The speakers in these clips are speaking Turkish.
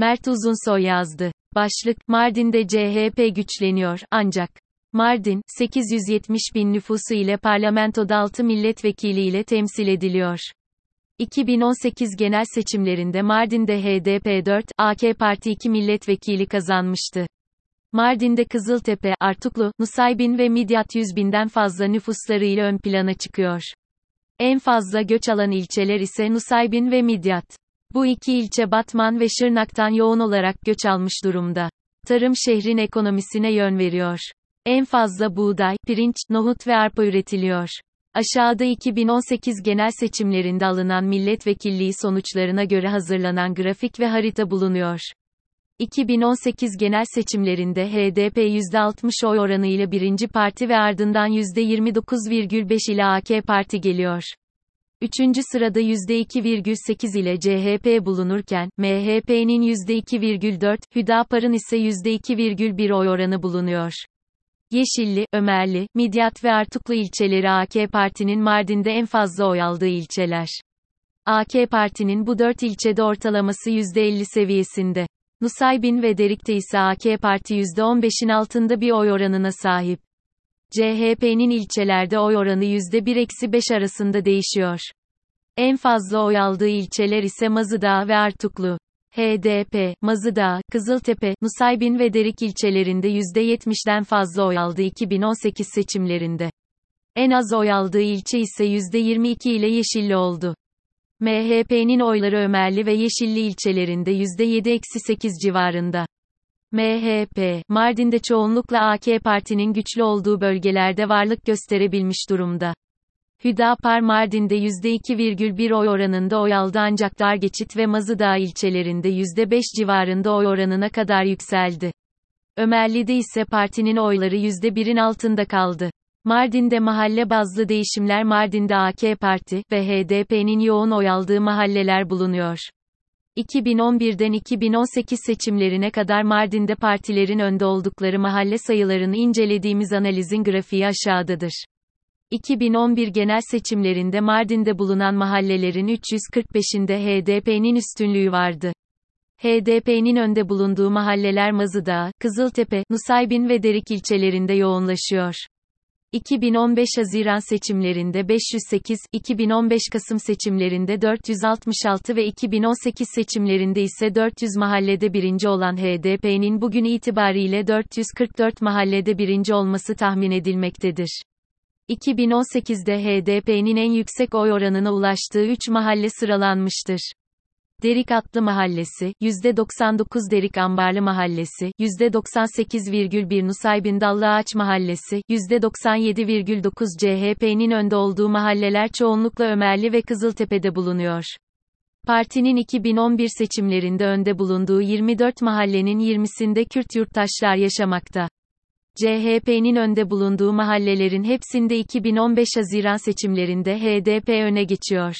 Mert Uzunsoy yazdı. Başlık, Mardin'de CHP güçleniyor, ancak. Mardin, 870 bin nüfusu ile parlamentoda 6 milletvekili ile temsil ediliyor. 2018 genel seçimlerinde Mardin'de HDP 4, AK Parti 2 milletvekili kazanmıştı. Mardin'de Kızıltepe, Artuklu, Nusaybin ve Midyat 100 binden fazla nüfuslarıyla ön plana çıkıyor. En fazla göç alan ilçeler ise Nusaybin ve Midyat. Bu iki ilçe Batman ve Şırnak'tan yoğun olarak göç almış durumda. Tarım şehrin ekonomisine yön veriyor. En fazla buğday, pirinç, nohut ve arpa üretiliyor. Aşağıda 2018 genel seçimlerinde alınan milletvekilliği sonuçlarına göre hazırlanan grafik ve harita bulunuyor. 2018 genel seçimlerinde HDP %60 oy oranı ile birinci parti ve ardından %29,5 ile AK Parti geliyor. Üçüncü sırada %2,8 ile CHP bulunurken, MHP'nin %2,4, Hüdapar'ın ise %2,1 oy oranı bulunuyor. Yeşilli, Ömerli, Midyat ve Artuklu ilçeleri AK Parti'nin Mardin'de en fazla oy aldığı ilçeler. AK Parti'nin bu dört ilçede ortalaması %50 seviyesinde. Nusaybin ve Derik'te ise AK Parti %15'in altında bir oy oranına sahip. CHP'nin ilçelerde oy oranı %1-5 arasında değişiyor. En fazla oy aldığı ilçeler ise Mazıdağ ve Artuklu. HDP, Mazıdağ, Kızıltepe, Nusaybin ve Derik ilçelerinde %70'den fazla oy aldı 2018 seçimlerinde. En az oy aldığı ilçe ise %22 ile Yeşilli oldu. MHP'nin oyları Ömerli ve Yeşilli ilçelerinde %7-8 civarında. MHP, Mardin'de çoğunlukla AK Parti'nin güçlü olduğu bölgelerde varlık gösterebilmiş durumda. Hüdapar Mardin'de %2,1 oy oranında oy aldı ancak Dargeçit ve Mazıdağ ilçelerinde %5 civarında oy oranına kadar yükseldi. Ömerli'de ise partinin oyları %1'in altında kaldı. Mardin'de mahalle bazlı değişimler Mardin'de AK Parti ve HDP'nin yoğun oy aldığı mahalleler bulunuyor. 2011'den 2018 seçimlerine kadar Mardin'de partilerin önde oldukları mahalle sayılarını incelediğimiz analizin grafiği aşağıdadır. 2011 genel seçimlerinde Mardin'de bulunan mahallelerin 345'inde HDP'nin üstünlüğü vardı. HDP'nin önde bulunduğu mahalleler Mazıdağ, Kızıltepe, Nusaybin ve Derik ilçelerinde yoğunlaşıyor. 2015 Haziran seçimlerinde 508, 2015 Kasım seçimlerinde 466 ve 2018 seçimlerinde ise 400 mahallede birinci olan HDP'nin bugün itibariyle 444 mahallede birinci olması tahmin edilmektedir. 2018'de HDP'nin en yüksek oy oranına ulaştığı 3 mahalle sıralanmıştır. Derik Atlı Mahallesi, %99 Derik Ambarlı Mahallesi, %98,1 Nusaybin Dallıağaç Mahallesi, %97,9 CHP'nin önde olduğu mahalleler çoğunlukla Ömerli ve Kızıltepe'de bulunuyor. Partinin 2011 seçimlerinde önde bulunduğu 24 mahallenin 20'sinde Kürt yurttaşlar yaşamakta. CHP'nin önde bulunduğu mahallelerin hepsinde 2015 Haziran seçimlerinde HDP öne geçiyor.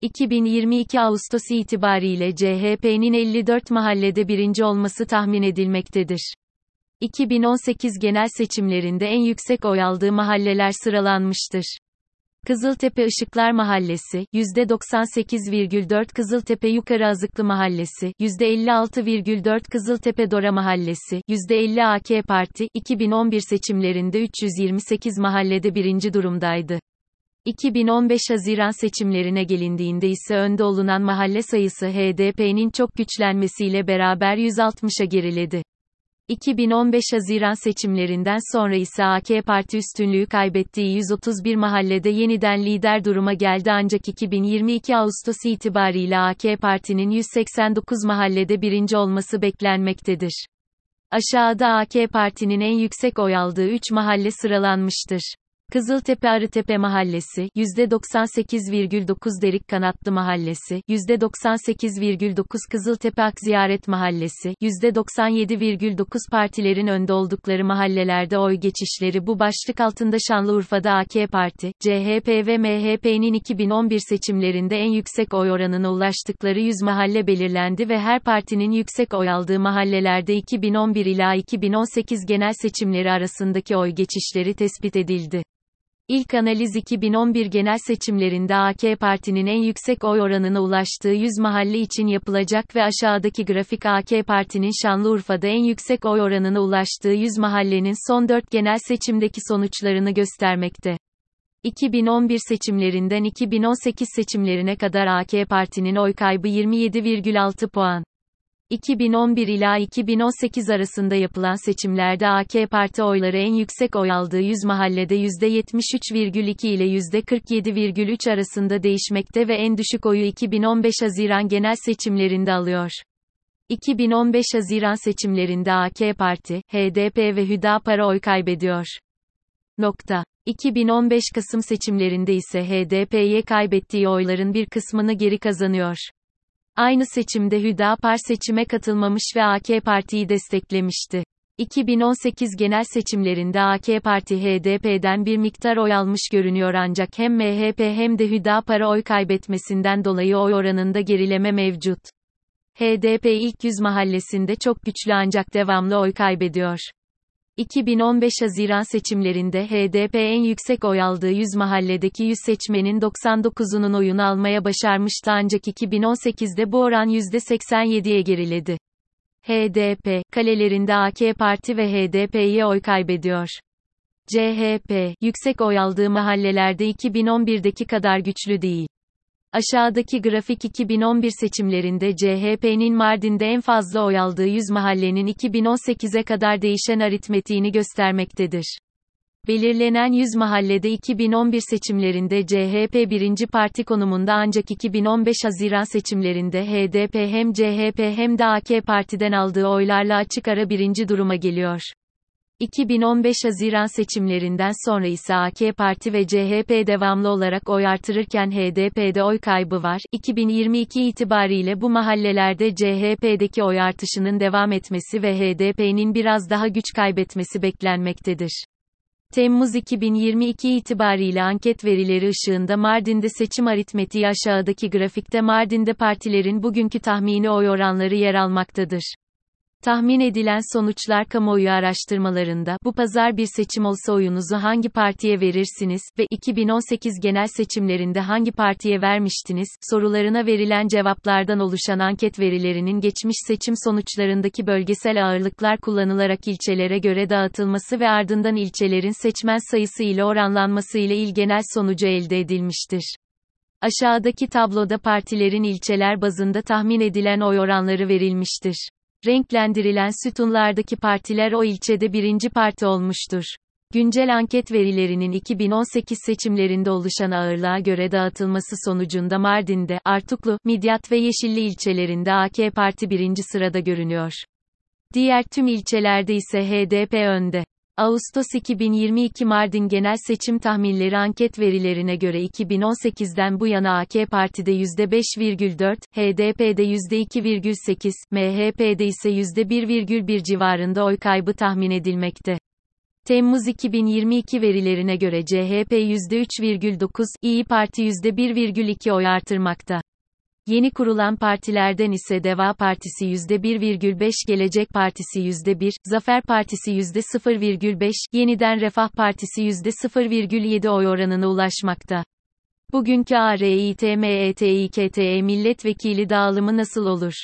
2022 Ağustos itibariyle CHP'nin 54 mahallede birinci olması tahmin edilmektedir. 2018 genel seçimlerinde en yüksek oy aldığı mahalleler sıralanmıştır. Kızıltepe Işıklar Mahallesi, %98,4 Kızıltepe Yukarı Azıklı Mahallesi, %56,4 Kızıltepe Dora Mahallesi, %50 AK Parti, 2011 seçimlerinde 328 mahallede birinci durumdaydı. 2015 Haziran seçimlerine gelindiğinde ise önde olunan mahalle sayısı HDP'nin çok güçlenmesiyle beraber 160'a geriledi. 2015 Haziran seçimlerinden sonra ise AK Parti üstünlüğü kaybettiği 131 mahallede yeniden lider duruma geldi ancak 2022 Ağustos itibariyle AK Parti'nin 189 mahallede birinci olması beklenmektedir. Aşağıda AK Parti'nin en yüksek oy aldığı 3 mahalle sıralanmıştır. Kızıltepe Arıtepe Mahallesi, %98,9 Derik Kanatlı Mahallesi, %98,9 Kızıltepe Akziyaret Mahallesi, %97,9 partilerin önde oldukları mahallelerde oy geçişleri bu başlık altında Şanlıurfa'da AK Parti, CHP ve MHP'nin 2011 seçimlerinde en yüksek oy oranına ulaştıkları 100 mahalle belirlendi ve her partinin yüksek oy aldığı mahallelerde 2011 ila 2018 genel seçimleri arasındaki oy geçişleri tespit edildi. İlk analiz 2011 genel seçimlerinde AK Parti'nin en yüksek oy oranına ulaştığı 100 mahalle için yapılacak ve aşağıdaki grafik AK Parti'nin Şanlıurfa'da en yüksek oy oranına ulaştığı 100 mahallenin son 4 genel seçimdeki sonuçlarını göstermekte. 2011 seçimlerinden 2018 seçimlerine kadar AK Parti'nin oy kaybı 27,6 puan. 2011 ila 2018 arasında yapılan seçimlerde AK Parti oyları en yüksek oy aldığı 100 mahallede %73,2 ile %47,3 arasında değişmekte ve en düşük oyu 2015 Haziran genel seçimlerinde alıyor. 2015 Haziran seçimlerinde AK Parti, HDP ve Hüdapara oy kaybediyor. Nokta. 2015 Kasım seçimlerinde ise HDP'ye kaybettiği oyların bir kısmını geri kazanıyor. Aynı seçimde Hüdapar seçime katılmamış ve AK Parti'yi desteklemişti. 2018 genel seçimlerinde AK Parti HDP'den bir miktar oy almış görünüyor ancak hem MHP hem de Hüdapar'a oy kaybetmesinden dolayı oy oranında gerileme mevcut. HDP ilk yüz mahallesinde çok güçlü ancak devamlı oy kaybediyor. 2015 Haziran seçimlerinde HDP en yüksek oy aldığı 100 mahalledeki 100 seçmenin 99'unun oyunu almaya başarmıştı ancak 2018'de bu oran %87'ye geriledi. HDP, kalelerinde AK Parti ve HDP'ye oy kaybediyor. CHP, yüksek oy aldığı mahallelerde 2011'deki kadar güçlü değil. Aşağıdaki grafik 2011 seçimlerinde CHP'nin Mardin'de en fazla oy aldığı 100 mahallenin 2018'e kadar değişen aritmetiğini göstermektedir. Belirlenen 100 mahallede 2011 seçimlerinde CHP birinci parti konumunda ancak 2015 Haziran seçimlerinde HDP hem CHP hem de AK Parti'den aldığı oylarla açık ara birinci duruma geliyor. 2015 Haziran seçimlerinden sonra ise AK Parti ve CHP devamlı olarak oy artırırken HDP'de oy kaybı var. 2022 itibariyle bu mahallelerde CHP'deki oy artışının devam etmesi ve HDP'nin biraz daha güç kaybetmesi beklenmektedir. Temmuz 2022 itibariyle anket verileri ışığında Mardin'de seçim aritmetiği aşağıdaki grafikte Mardin'de partilerin bugünkü tahmini oy oranları yer almaktadır. Tahmin edilen sonuçlar kamuoyu araştırmalarında, bu pazar bir seçim olsa oyunuzu hangi partiye verirsiniz ve 2018 genel seçimlerinde hangi partiye vermiştiniz sorularına verilen cevaplardan oluşan anket verilerinin geçmiş seçim sonuçlarındaki bölgesel ağırlıklar kullanılarak ilçelere göre dağıtılması ve ardından ilçelerin seçmen sayısı ile oranlanması ile il genel sonucu elde edilmiştir. Aşağıdaki tabloda partilerin ilçeler bazında tahmin edilen oy oranları verilmiştir. Renklendirilen sütunlardaki partiler o ilçede birinci parti olmuştur. Güncel anket verilerinin 2018 seçimlerinde oluşan ağırlığa göre dağıtılması sonucunda Mardin'de, Artuklu, Midyat ve Yeşilli ilçelerinde AK Parti birinci sırada görünüyor. Diğer tüm ilçelerde ise HDP önde. Ağustos 2022 Mardin Genel Seçim Tahminleri anket verilerine göre 2018'den bu yana AK Parti'de %5,4, HDP'de %2,8, MHP'de ise %1,1 civarında oy kaybı tahmin edilmekte. Temmuz 2022 verilerine göre CHP %3,9, İyi Parti %1,2 oy artırmakta. Yeni kurulan partilerden ise Deva Partisi %1,5, Gelecek Partisi %1, Zafer Partisi %0,5, Yeniden Refah Partisi %0,7 oy oranına ulaşmakta. Bugünkü ARİTMETİKTE milletvekili dağılımı nasıl olur?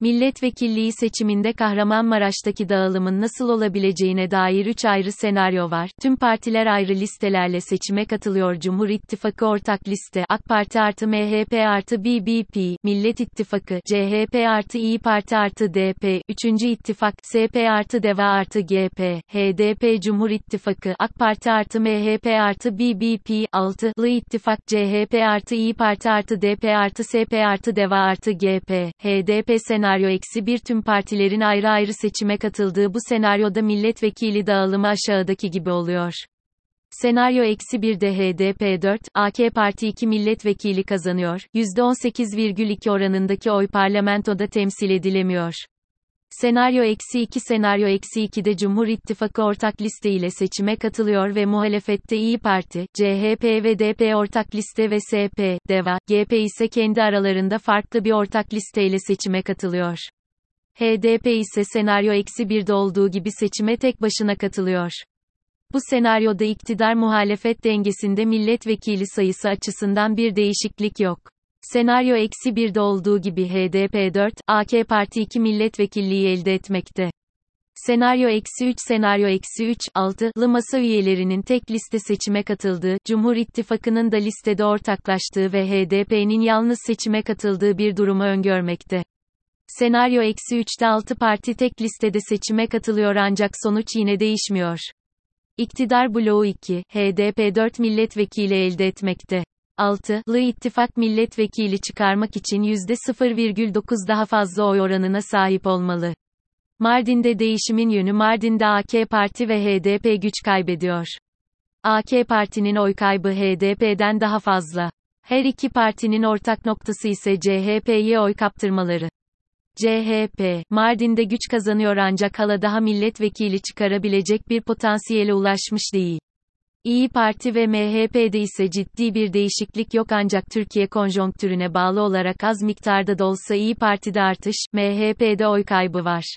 Milletvekilliği seçiminde Kahramanmaraş'taki dağılımın nasıl olabileceğine dair 3 ayrı senaryo var. Tüm partiler ayrı listelerle seçime katılıyor. Cumhur İttifakı ortak liste AK Parti artı MHP artı BBP, Millet İttifakı, CHP artı İyi Parti artı DP, 3. İttifak, SP artı DEVA artı GP, HDP Cumhur İttifakı, AK Parti artı MHP artı BBP, 6'lı İttifak, CHP artı İyi Parti artı DP artı SP artı DEVA artı GP, HDP senaryo senaryo eksi bir tüm partilerin ayrı ayrı seçime katıldığı bu senaryoda milletvekili dağılımı aşağıdaki gibi oluyor. Senaryo eksi bir de HDP 4, AK Parti 2 milletvekili kazanıyor, %18,2 oranındaki oy parlamentoda temsil edilemiyor. Senaryo eksi 2 Senaryo eksi 2'de Cumhur İttifakı ortak liste ile seçime katılıyor ve muhalefette İyi Parti, CHP ve DP ortak liste ve SP, DEVA, GP ise kendi aralarında farklı bir ortak listeyle seçime katılıyor. HDP ise senaryo eksi 1'de olduğu gibi seçime tek başına katılıyor. Bu senaryoda iktidar muhalefet dengesinde milletvekili sayısı açısından bir değişiklik yok. Senaryo eksi 1'de olduğu gibi HDP 4, AK Parti 2 milletvekilliği elde etmekte. Senaryo eksi 3 senaryo eksi 3 6'lı masa üyelerinin tek liste seçime katıldığı, Cumhur İttifakı'nın da listede ortaklaştığı ve HDP'nin yalnız seçime katıldığı bir durumu öngörmekte. Senaryo eksi 3'te 6 parti tek listede seçime katılıyor ancak sonuç yine değişmiyor. İktidar bloğu 2, HDP 4 milletvekili elde etmekte. 6'lı ittifak milletvekili çıkarmak için %0,9 daha fazla oy oranına sahip olmalı. Mardin'de değişimin yönü Mardin'de AK Parti ve HDP güç kaybediyor. AK Parti'nin oy kaybı HDP'den daha fazla. Her iki partinin ortak noktası ise CHP'ye oy kaptırmaları. CHP, Mardin'de güç kazanıyor ancak hala daha milletvekili çıkarabilecek bir potansiyele ulaşmış değil. İyi Parti ve MHP'de ise ciddi bir değişiklik yok ancak Türkiye konjonktürüne bağlı olarak az miktarda da olsa İyi Parti'de artış, MHP'de oy kaybı var.